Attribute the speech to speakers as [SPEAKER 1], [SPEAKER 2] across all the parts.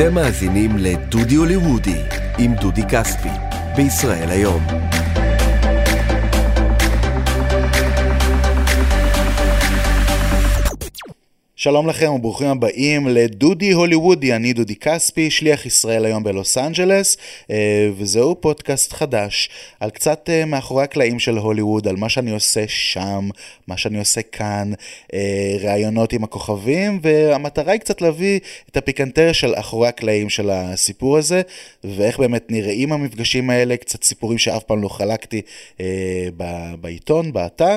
[SPEAKER 1] אתם מאזינים לדודי הוליוודי עם דודי כספי, בישראל היום.
[SPEAKER 2] שלום לכם וברוכים הבאים לדודי הוליוודי, אני דודי כספי, שליח ישראל היום בלוס אנג'לס, אה, וזהו פודקאסט חדש על קצת אה, מאחורי הקלעים של הוליווד, על מה שאני עושה שם, מה שאני עושה כאן, אה, ראיונות עם הכוכבים, והמטרה היא קצת להביא את הפיקנטריה של אחורי הקלעים של הסיפור הזה, ואיך באמת נראים המפגשים האלה, קצת סיפורים שאף פעם לא חלקתי בעיתון, באתר.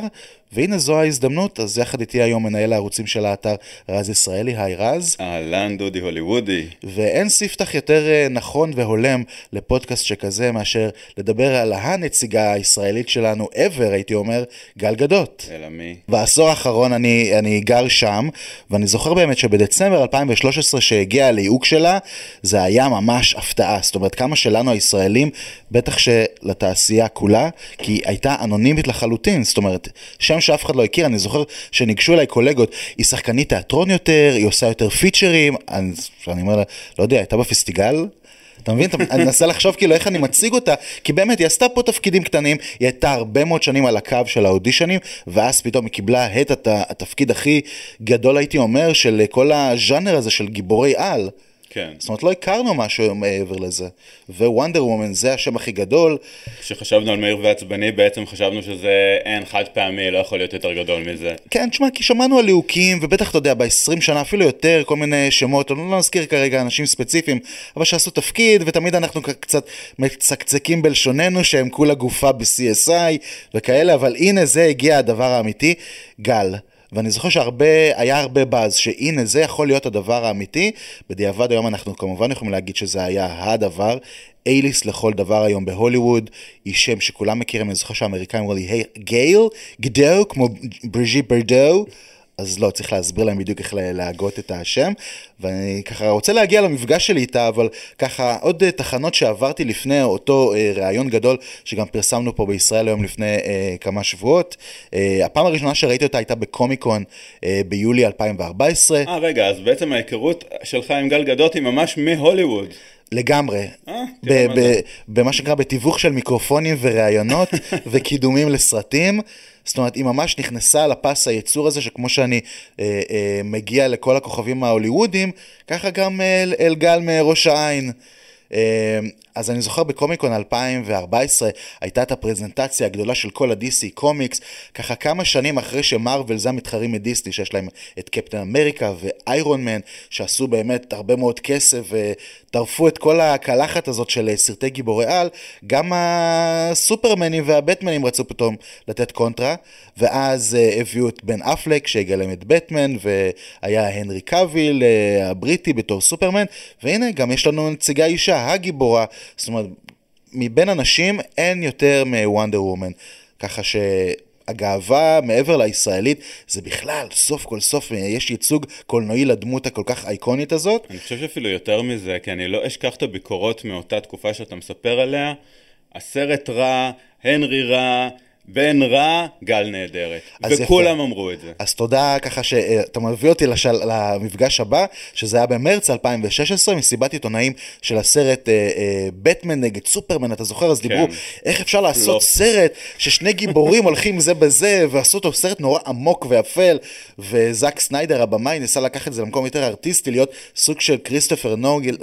[SPEAKER 2] והנה זו ההזדמנות, אז יחד איתי היום מנהל הערוצים של האתר רז ישראלי, היי רז.
[SPEAKER 3] אהלן דודי הוליוודי.
[SPEAKER 2] ואין ספתח יותר אה, נכון והולם לפודקאסט שכזה מאשר לדבר על הנציגה הישראלית שלנו ever, הייתי אומר, גל גדות.
[SPEAKER 3] אלא מי?
[SPEAKER 2] בעשור האחרון אני, אני גר שם, ואני זוכר באמת שבדצמבר 2013 שהגיע הליהוק שלה, זה היה ממש הפתעה. זאת אומרת, כמה שלנו הישראלים, בטח שלתעשייה כולה, כי היא הייתה אנונימית לחלוטין, זאת אומרת, שם שאף אחד לא הכיר, אני זוכר שניגשו אליי קולגות, היא שחקנית תיאטרון יותר, היא עושה יותר פיצ'רים, אני, אני אומר לה, לא יודע, הייתה בפסטיגל? אתה מבין? אני מנסה לחשוב כאילו איך אני מציג אותה, כי באמת היא עשתה פה תפקידים קטנים, היא הייתה הרבה מאוד שנים על הקו של האודישנים, ואז פתאום היא קיבלה את התפקיד הכי גדול הייתי אומר, של כל הז'אנר הזה של גיבורי על.
[SPEAKER 3] כן.
[SPEAKER 2] זאת אומרת, לא הכרנו משהו מעבר לזה. ווונדר וומן זה השם הכי גדול.
[SPEAKER 3] כשחשבנו על מהיר ועצבני, בעצם חשבנו שזה אין חד פעמי, לא יכול להיות יותר גדול מזה.
[SPEAKER 2] כן, תשמע, כי שמענו על ליהוקים, ובטח, אתה יודע, ב-20 שנה, אפילו יותר, כל מיני שמות, לא נזכיר כרגע אנשים ספציפיים, אבל שעשו תפקיד, ותמיד אנחנו קצת מצקצקים בלשוננו, שהם כולה גופה ב-CSI וכאלה, אבל הנה זה הגיע הדבר האמיתי. גל, ואני זוכר שהרבה, היה הרבה באז, שהנה זה יכול להיות הדבר האמיתי. בדיעבד היום אנחנו כמובן יכולים להגיד שזה היה הדבר. אייליס לכל דבר היום בהוליווד, היא שם שכולם מכירים, אני זוכר שהאמריקאים אמרו לי, היי, גייל, גדו, כמו בריז'י ברדו. אז לא, צריך להסביר להם בדיוק איך להגות את השם. ואני ככה רוצה להגיע למפגש שלי איתה, אבל ככה עוד uh, תחנות שעברתי לפני אותו uh, ראיון גדול, שגם פרסמנו פה בישראל היום לפני uh, כמה שבועות. Uh, הפעם הראשונה שראיתי אותה הייתה בקומיקון uh, ביולי 2014.
[SPEAKER 3] אה, רגע, אז בעצם ההיכרות שלך עם גל גדות היא ממש מהוליווד.
[SPEAKER 2] לגמרי, במה שנקרא בתיווך של מיקרופונים וראיונות וקידומים לסרטים. זאת אומרת, היא ממש נכנסה לפס הייצור הזה, שכמו שאני אה, אה, מגיע לכל הכוכבים ההוליוודים, ככה גם אל, אל גל מראש העין. אה, אז אני זוכר בקומיקון 2014 הייתה את הפרזנטציה הגדולה של כל ה-DC קומיקס, ככה כמה שנים אחרי שמרוויל זה המתחרים מדיסני, שיש להם את קפטן אמריקה ואיירון מן, שעשו באמת הרבה מאוד כסף וטרפו את כל הקלחת הזאת של סרטי גיבורי על, גם הסופרמנים והבטמנים רצו פתאום לתת קונטרה, ואז uh, הביאו את בן אפלק שיגלם את בטמן, והיה הנרי קאביל uh, הבריטי בתור סופרמן, והנה גם יש לנו נציגה אישה, הגיבורה. זאת אומרת, מבין אנשים אין יותר מוונדר וומן. ככה שהגאווה מעבר לישראלית זה בכלל, סוף כל סוף יש ייצוג קולנועי לדמות הכל כך אייקונית הזאת.
[SPEAKER 3] אני חושב שאפילו יותר מזה, כי אני לא אשכח את הביקורות מאותה תקופה שאתה מספר עליה. הסרט רע, הנרי רע, בן רע, גל נהדרת. וכולם יפה. אמרו את זה.
[SPEAKER 2] אז תודה ככה שאתה מביא אותי לשל... למפגש הבא, שזה היה במרץ 2016, מסיבת עיתונאים של הסרט בטמן uh, uh, נגד סופרמן, אתה זוכר? אז כן. דיברו איך אפשר לעשות לא. סרט ששני גיבורים הולכים זה בזה, ועשו אותו סרט נורא עמוק ואפל, וזאק סניידר הבמאי ניסה לקחת את זה למקום יותר ארטיסטי, להיות סוג של כריסטופר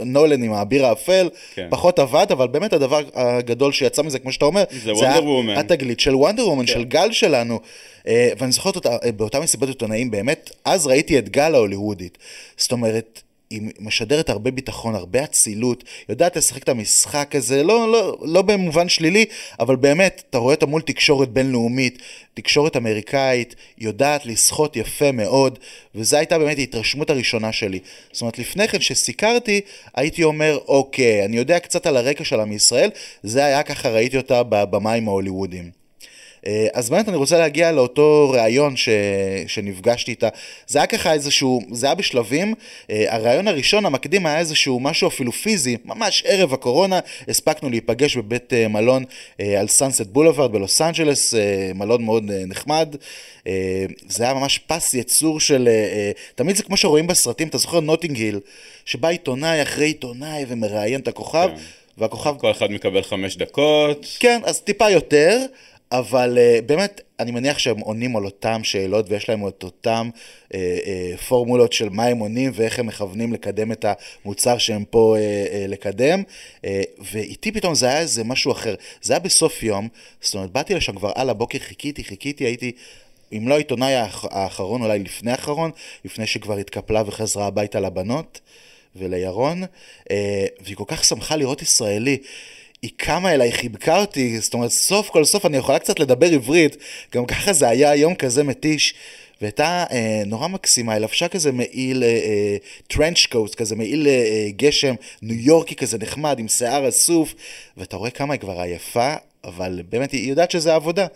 [SPEAKER 2] נולן עם האביר האפל, כן. פחות עבד, אבל באמת הדבר הגדול שיצא מזה, כמו שאתה אומר,
[SPEAKER 3] זה, זה
[SPEAKER 2] התגלית של וונדר וומן, כן. של גל שלנו. Uh, ואני זוכר אותה, uh, באותה מסיבת עיתונאים, באמת, אז ראיתי את גל ההוליוודית. זאת אומרת, היא משדרת הרבה ביטחון, הרבה אצילות, יודעת לשחק את המשחק הזה, לא, לא, לא במובן שלילי, אבל באמת, אתה רואה אותה מול תקשורת בינלאומית, תקשורת אמריקאית, יודעת לסחוט יפה מאוד, וזו הייתה באמת ההתרשמות הראשונה שלי. זאת אומרת, לפני כן, שסיקרתי, הייתי אומר, אוקיי, אני יודע קצת על הרקע שלה מישראל, זה היה ככה, ראיתי אותה במים ההוליוודיים. אה, אז באמת אני רוצה להגיע לאותו ראיון ש... שנפגשתי איתה. זה היה ככה איזשהו, זה היה בשלבים. אה, הראיון הראשון, המקדים, היה איזשהו משהו אפילו פיזי, ממש ערב הקורונה, הספקנו להיפגש בבית אה, מלון על סאנסט בולווארד בלוס אנג'לס, מלון מאוד נחמד. זה היה ממש פס יצור של, תמיד זה כמו שרואים בסרטים, אתה זוכר נוטינג היל, שבא עיתונאי אחרי עיתונאי ומראיין את הכוכב. כן. והכוכב...
[SPEAKER 3] כל אחד מקבל חמש דקות.
[SPEAKER 2] כן, אז טיפה יותר, אבל uh, באמת, אני מניח שהם עונים על אותם שאלות ויש להם את אותם uh, uh, פורמולות של מה הם עונים ואיך הם מכוונים לקדם את המוצר שהם פה uh, uh, לקדם. Uh, ואיתי פתאום זה היה איזה משהו אחר. זה היה בסוף יום, זאת אומרת, באתי לשם כבר על הבוקר, חיכיתי, חיכיתי, הייתי... אם לא העיתונאי האחרון, אולי לפני האחרון, לפני שכבר התקפלה וחזרה הביתה לבנות. ולירון, והיא כל כך שמחה לראות ישראלי. היא קמה אליי, חיבקה אותי, זאת אומרת, סוף כל סוף אני יכולה קצת לדבר עברית, גם ככה זה היה יום כזה מתיש. והייתה אה, נורא מקסימה, היא לבשה כזה מעיל טרנץ' אה, קוסט, כזה מעיל אה, גשם ניו יורקי כזה נחמד, עם שיער אסוף, ואתה רואה כמה היא כבר עייפה, אבל באמת היא יודעת שזה עבודה,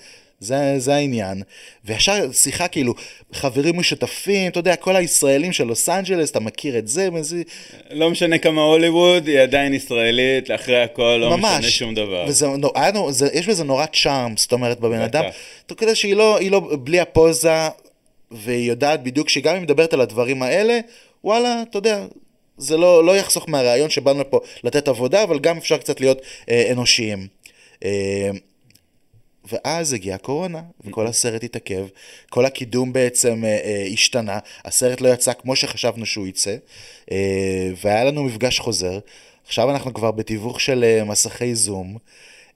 [SPEAKER 2] זה, זה העניין. וישר שיחה כאילו, חברים משותפים, אתה יודע, כל הישראלים של לוס אנג'לס, אתה מכיר את זה, וזה...
[SPEAKER 3] לא משנה כמה הוליווד, היא עדיין ישראלית, אחרי הכל לא ממש. משנה שום דבר.
[SPEAKER 2] וזה, היה, זה, יש בזה נורא צ'ארם, זאת אומרת, בבן אדם, אתה יודע שהיא לא, לא בלי הפוזה, והיא יודעת בדיוק שגם היא מדברת על הדברים האלה, וואלה, אתה יודע, זה לא, לא יחסוך מהרעיון שבאנו לפה לתת עבודה, אבל גם אפשר קצת להיות אה, אנושיים. אה, ואז הגיעה הקורונה, וכל הסרט התעכב, כל הקידום בעצם אה, אה, השתנה, הסרט לא יצא כמו שחשבנו שהוא יצא, אה, והיה לנו מפגש חוזר. עכשיו אנחנו כבר בתיווך של אה, מסכי זום.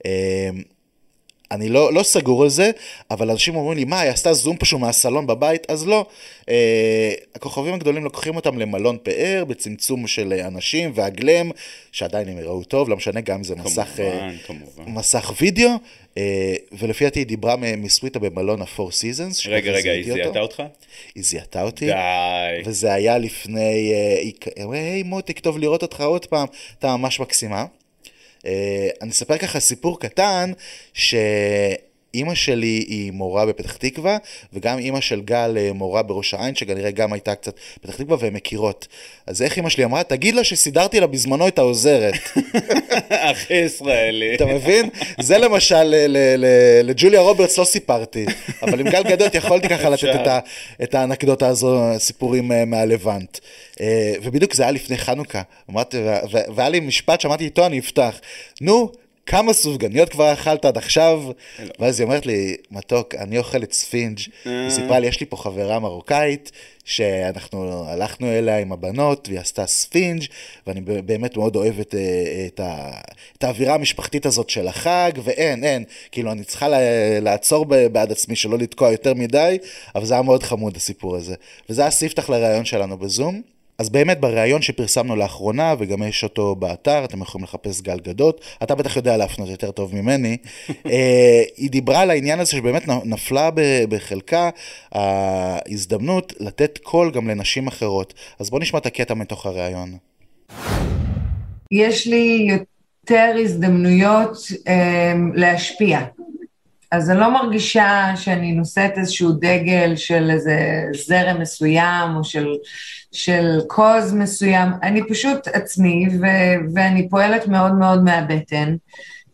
[SPEAKER 2] אה, אני לא, לא סגור על זה, אבל אנשים אומרים לי, מה, היא עשתה זום פשוט מהסלון בבית? אז לא. אה, הכוכבים הגדולים לוקחים אותם למלון פאר, בצמצום של אנשים, והגלם, שעדיין הם יראו טוב, לא משנה, גם אם זה
[SPEAKER 3] כמובן,
[SPEAKER 2] מסך,
[SPEAKER 3] אה, כמובן.
[SPEAKER 2] מסך וידאו, אה, ולפי דעתי היא דיברה מסוויטה במלון ה-4 Seasons.
[SPEAKER 3] רגע, רגע, היא זיהתה אותך?
[SPEAKER 2] היא זיהתה אותי.
[SPEAKER 3] די.
[SPEAKER 2] וזה היה לפני, אה, היי מותק, טוב לראות אותך עוד פעם, אתה ממש מקסימה. אה, אני אספר ככה סיפור קטן, ש... אימא שלי היא מורה בפתח תקווה, וגם אימא של גל אה, מורה בראש העין, שכנראה גם הייתה קצת בפתח תקווה, והן מכירות. אז איך אימא שלי אמרה? תגיד לה שסידרתי לה בזמנו את העוזרת.
[SPEAKER 3] הכי ישראלי.
[SPEAKER 2] אתה מבין? זה למשל, לג'וליה רוברטס לא סיפרתי, אבל עם גל גדות יכולתי ככה לתת את האנקדוטה הזו, סיפורים אה, מהלבנט. אה, ובדיוק זה היה לפני חנוכה, והיה לי משפט שאמרתי איתו אני אפתח. נו, כמה סופגניות כבר אכלת עד עכשיו? לא. ואז היא אומרת לי, מתוק, אני אוכלת ספינג'. אה. היא סיפרה לי, יש לי פה חברה מרוקאית, שאנחנו הלכנו אליה עם הבנות, והיא עשתה ספינג', ואני באמת מאוד אוהבת אה, את, ה, את האווירה המשפחתית הזאת של החג, ואין, אין, כאילו, אני צריכה לעצור בעד עצמי שלא לתקוע יותר מדי, אבל זה היה מאוד חמוד הסיפור הזה. וזה היה ספתח לראיון שלנו בזום. אז באמת בריאיון שפרסמנו לאחרונה, וגם יש אותו באתר, אתם יכולים לחפש גל גדות, אתה בטח יודע להפנות יותר טוב ממני, אה, היא דיברה על העניין הזה שבאמת נפלה בחלקה ההזדמנות לתת קול גם לנשים אחרות. אז בואו נשמע את הקטע מתוך הריאיון.
[SPEAKER 4] יש לי יותר הזדמנויות אה, להשפיע. אז אני לא מרגישה שאני נושאת איזשהו דגל של איזה זרם מסוים או של, של cause מסוים, אני פשוט עצמי ו- ואני פועלת מאוד מאוד מהבטן.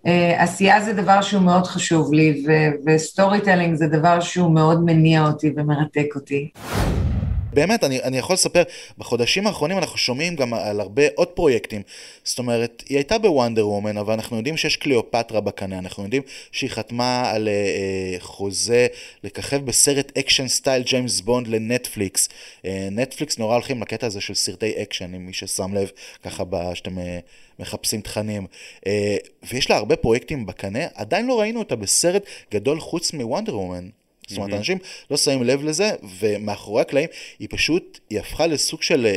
[SPEAKER 4] Uh, עשייה זה דבר שהוא מאוד חשוב לי ו storytelling זה דבר שהוא מאוד מניע אותי ומרתק אותי.
[SPEAKER 2] באמת, אני, אני יכול לספר, בחודשים האחרונים אנחנו שומעים גם על הרבה עוד פרויקטים. זאת אומרת, היא הייתה ב Wonder Woman, אבל אנחנו יודעים שיש קליאופטרה בקנה, אנחנו יודעים שהיא חתמה על אה, אה חוזה לככב בסרט אקשן סטייל ג'יימס בונד לנטפליקס. אה, נטפליקס נורא הולכים לקטע הזה של סרטי אקשן, אם מי ששם לב, ככה שאתם... אה, מחפשים תכנים, אה, ויש לה הרבה פרויקטים בקנה, עדיין לא ראינו אותה בסרט גדול חוץ מ Wonder Woman. זאת אומרת, אנשים לא שמים לב לזה, ומאחורי הקלעים היא פשוט, היא הפכה לסוג של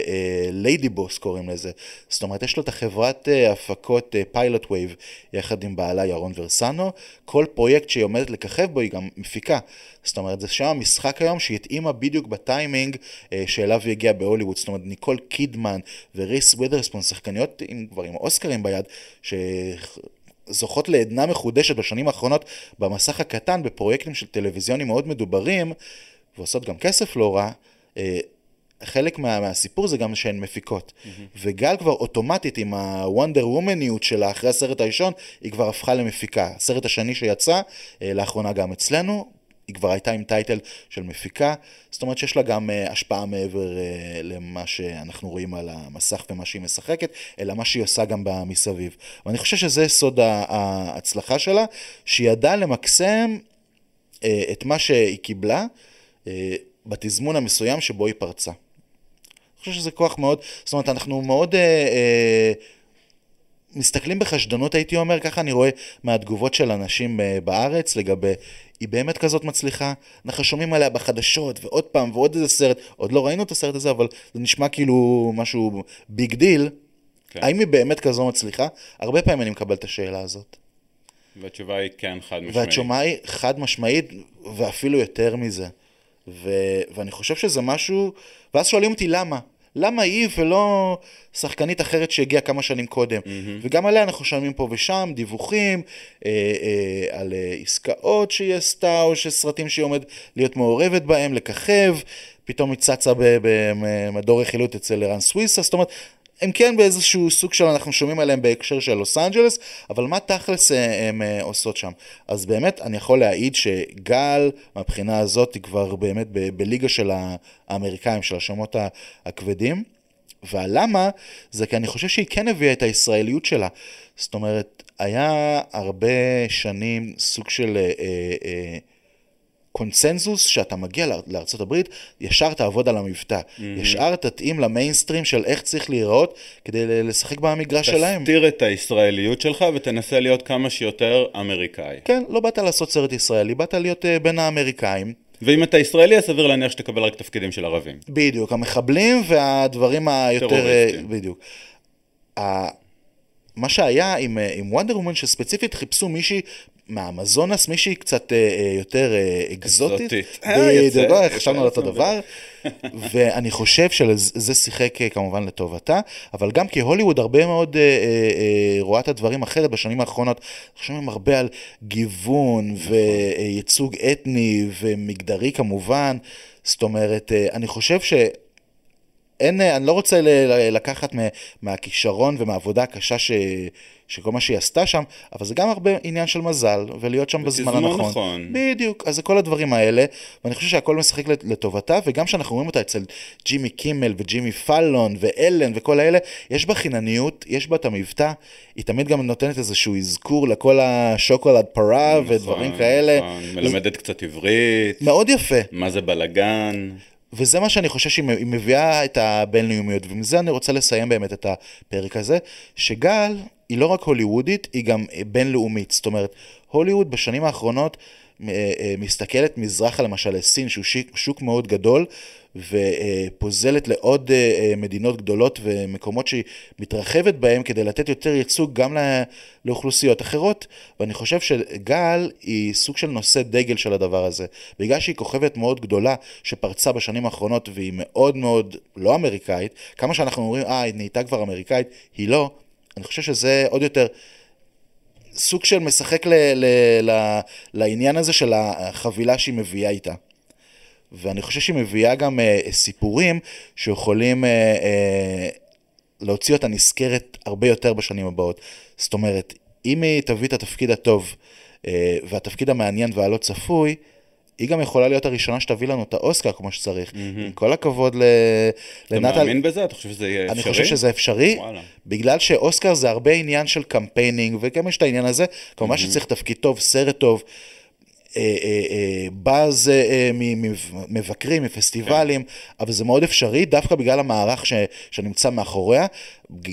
[SPEAKER 2] lady uh, boss קוראים לזה. זאת אומרת, יש לה את החברת uh, הפקות פיילוט uh, וייב, יחד עם בעלה ירון ורסנו, כל פרויקט שהיא עומדת לככב בו היא גם מפיקה. זאת אומרת, זה שם המשחק היום שהיא התאימה בדיוק בטיימינג uh, שאליו היא הגיעה בהוליווד. זאת אומרת, ניקול קידמן וריס ווית'רספון, שחקניות עם, כבר עם אוסקרים ביד, ש... זוכות לעדנה מחודשת בשנים האחרונות במסך הקטן, בפרויקטים של טלוויזיונים מאוד מדוברים, ועושות גם כסף לא רע, אה, חלק מה, מהסיפור זה גם שהן מפיקות. Mm-hmm. וגל כבר אוטומטית עם הוונדר וומניות שלה אחרי הסרט הראשון, היא כבר הפכה למפיקה. הסרט השני שיצא, אה, לאחרונה גם אצלנו, היא כבר הייתה עם טייטל של מפיקה, זאת אומרת שיש לה גם uh, השפעה מעבר uh, למה שאנחנו רואים על המסך ומה שהיא משחקת, אלא מה שהיא עושה גם מסביב. ואני חושב שזה סוד ההצלחה שלה, שהיא ידעה למקסם uh, את מה שהיא קיבלה בתזמון המסוים שבו היא פרצה. אני חושב שזה כוח מאוד, זאת אומרת אנחנו מאוד... Uh, uh, מסתכלים בחשדנות הייתי אומר, ככה אני רואה מהתגובות של אנשים בארץ לגבי היא באמת כזאת מצליחה? אנחנו שומעים עליה בחדשות, ועוד פעם, ועוד איזה סרט, עוד לא ראינו את הסרט הזה, אבל זה נשמע כאילו משהו big deal. כן. האם היא באמת כזו מצליחה? הרבה פעמים אני מקבל את השאלה הזאת.
[SPEAKER 3] והתשובה היא כן, חד משמעית.
[SPEAKER 2] והתשובה היא חד משמעית, ואפילו יותר מזה. ו... ואני חושב שזה משהו, ואז שואלים אותי למה. למה היא ולא שחקנית אחרת שהגיעה כמה שנים קודם? Mm-hmm. וגם עליה אנחנו שומעים פה ושם דיווחים אה, אה, על אה, עסקאות שהיא עשתה, או שסרטים שהיא עומד להיות מעורבת בהם, לככב, פתאום היא צצה במדור רכילות אצל ערן סוויסה, זאת אומרת, הם כן באיזשהו סוג של, אנחנו שומעים עליהם בהקשר של לוס אנג'לס, אבל מה תכלס אה, הם אה, עושות שם? אז באמת, אני יכול להעיד שגל, מהבחינה הזאת, היא כבר באמת בליגה של האמריקאים, של השמות הכבדים. והלמה? זה כי אני חושב שהיא כן הביאה את הישראליות שלה. זאת אומרת, היה הרבה שנים סוג של... אה, אה, קונצנזוס שאתה מגיע לארצות הברית, ישר תעבוד על המבטא. Mm-hmm. ישר תתאים למיינסטרים של איך צריך להיראות כדי לשחק במגרש שלהם.
[SPEAKER 3] תסתיר את הישראליות שלך ותנסה להיות כמה שיותר אמריקאי.
[SPEAKER 2] כן, לא באת לעשות סרט ישראלי, באת להיות uh, בין האמריקאים.
[SPEAKER 3] ואם אתה ישראלי, אז סביר להניח שתקבל רק תפקידים של ערבים.
[SPEAKER 2] בדיוק, המחבלים והדברים היותר... טרוריסטים. Uh, בדיוק. מה שהיה עם, עם וונדר וומן שספציפית חיפשו מישהי מהאמזונס, מישהי קצת אה, אה יותר אה, אקזוטית. בדיוק, לא, חשבנו על אותו דבר. ואני חושב שזה שיחק כמובן לטובתה, אבל גם כי הוליווד הרבה מאוד אה, אה, אה, רואה את הדברים אחרת בשנים האחרונות. שומעים הרבה על גיוון נכון. וייצוג אתני ומגדרי כמובן. זאת אומרת, אני חושב ש... אין, אני לא רוצה לקחת מהכישרון ומהעבודה הקשה ש, שכל מה שהיא עשתה שם, אבל זה גם הרבה עניין של מזל, ולהיות שם בזמן הנכון.
[SPEAKER 3] נכון.
[SPEAKER 2] בדיוק, אז זה כל הדברים האלה, ואני חושב שהכל משחק לטובתה, וגם כשאנחנו רואים אותה אצל ג'ימי קימל וג'ימי פאלון ואלן וכל האלה, יש בה חינניות, יש בה את המבטא, היא תמיד גם נותנת איזשהו אזכור לכל השוקולד פרה נכון, ודברים כאלה. נכון,
[SPEAKER 3] מלמדת לזה... קצת עברית.
[SPEAKER 2] מאוד יפה.
[SPEAKER 3] מה זה בלאגן.
[SPEAKER 2] וזה מה שאני חושב שהיא מביאה את הבינלאומיות, ומזה אני רוצה לסיים באמת את הפרק הזה, שגל היא לא רק הוליוודית, היא גם בינלאומית. זאת אומרת, הוליווד בשנים האחרונות אה, אה, מסתכלת מזרחה למשל לסין, שהוא שוק, שוק מאוד גדול, ופוזלת לעוד אה, מדינות גדולות ומקומות שהיא מתרחבת בהם כדי לתת יותר ייצוג גם לאוכלוסיות אחרות. ואני חושב שגל היא סוג של נושא דגל של הדבר הזה. בגלל שהיא כוכבת מאוד גדולה שפרצה בשנים האחרונות והיא מאוד מאוד לא אמריקאית, כמה שאנחנו אומרים, אה, היא נהייתה כבר אמריקאית, היא לא. אני חושב שזה עוד יותר סוג של משחק ל, ל, ל, לעניין הזה של החבילה שהיא מביאה איתה. ואני חושב שהיא מביאה גם uh, סיפורים שיכולים uh, uh, להוציא אותה נזכרת הרבה יותר בשנים הבאות. זאת אומרת, אם היא תביא את התפקיד הטוב uh, והתפקיד המעניין והלא צפוי, היא גם יכולה להיות הראשונה שתביא לנו את האוסקר כמו שצריך. Mm-hmm. עם כל הכבוד ל...
[SPEAKER 3] לנטל... אתה מאמין בזה? אתה חושב שזה יהיה אפשרי?
[SPEAKER 2] אני חושב שזה אפשרי, וואלה. בגלל שאוסקר זה הרבה עניין של campaigning, וגם יש את העניין הזה, כמובן mm-hmm. שצריך תפקיד טוב, סרט טוב. אה, אה, אה, באז ממבקרים, מפסטיבלים, כן. אבל זה מאוד אפשרי, דווקא בגלל המערך ש, שנמצא מאחוריה,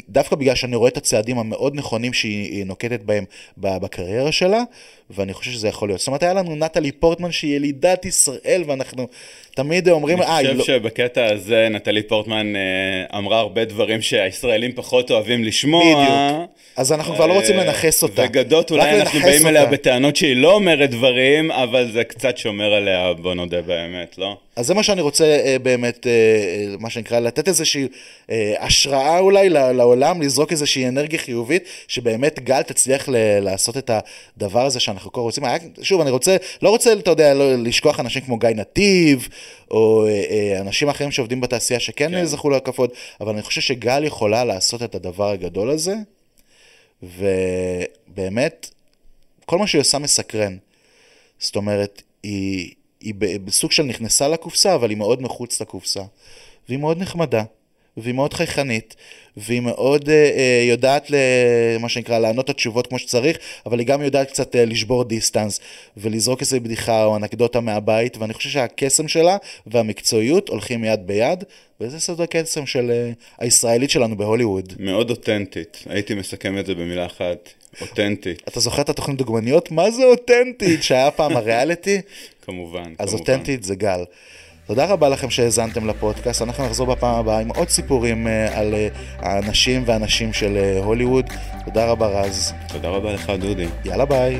[SPEAKER 2] דווקא בגלל שאני רואה את הצעדים המאוד נכונים שהיא נוקטת בהם בקריירה שלה, ואני חושב שזה יכול להיות. זאת אומרת, היה לנו נטלי פורטמן שהיא ילידת ישראל, ואנחנו תמיד אומרים,
[SPEAKER 3] אה, אני חושב לא... שבקטע הזה נטלי פורטמן אה, אמרה הרבה דברים שהישראלים פחות אוהבים לשמוע.
[SPEAKER 2] בדיוק. אז אנחנו כבר לא רוצים אה, לנכס אותה.
[SPEAKER 3] וגדות, אולי אנחנו באים אליה בטענות שהיא לא אומרת דברים, אבל זה קצת שומר עליה, בוא נודה באמת, לא?
[SPEAKER 2] אז זה מה שאני רוצה אה, באמת, אה, אה, מה שנקרא, לתת איזושהי אה, השראה אולי לעולם, לזרוק איזושהי אנרגיה חיובית, שבאמת גל תצליח ל- לעשות את הדבר הזה שאנחנו כל רוצים. שוב, אני רוצה, לא רוצה, אתה יודע, לא, לשכוח אנשים כמו גיא נתיב, או אנשים אחרים שעובדים בתעשייה שכן
[SPEAKER 3] כן.
[SPEAKER 2] זכו להקפות, אבל אני חושב שגל יכולה לעשות את הדבר הגדול הזה, ובאמת, כל מה שהיא עושה מסקרן. זאת אומרת, היא, היא בסוג של נכנסה לקופסה, אבל היא מאוד מחוץ לקופסה. והיא מאוד נחמדה, והיא מאוד חייכנית, והיא מאוד אה, אה, יודעת, מה שנקרא, לענות את התשובות כמו שצריך, אבל היא גם יודעת קצת אה, לשבור דיסטנס, ולזרוק איזה בדיחה או אנקדוטה מהבית, ואני חושב שהקסם שלה והמקצועיות הולכים יד ביד, וזה סוד הקסם של אה, הישראלית שלנו בהוליווד.
[SPEAKER 3] מאוד אותנטית, הייתי מסכם את זה במילה אחת, אותנטית,
[SPEAKER 2] אתה זוכר את התוכנית דוגמניות? מה זה אותנטית? שהיה פעם הריאליטי?
[SPEAKER 3] כמובן.
[SPEAKER 2] אז
[SPEAKER 3] כמובן.
[SPEAKER 2] אותנטית זה גל. תודה רבה לכם שהאזנתם לפודקאסט, אנחנו נחזור בפעם הבאה עם עוד סיפורים אה, על אה, האנשים והנשים של אה, הוליווד. תודה רבה רז,
[SPEAKER 3] תודה רבה לך, דודי.
[SPEAKER 2] יאללה ביי.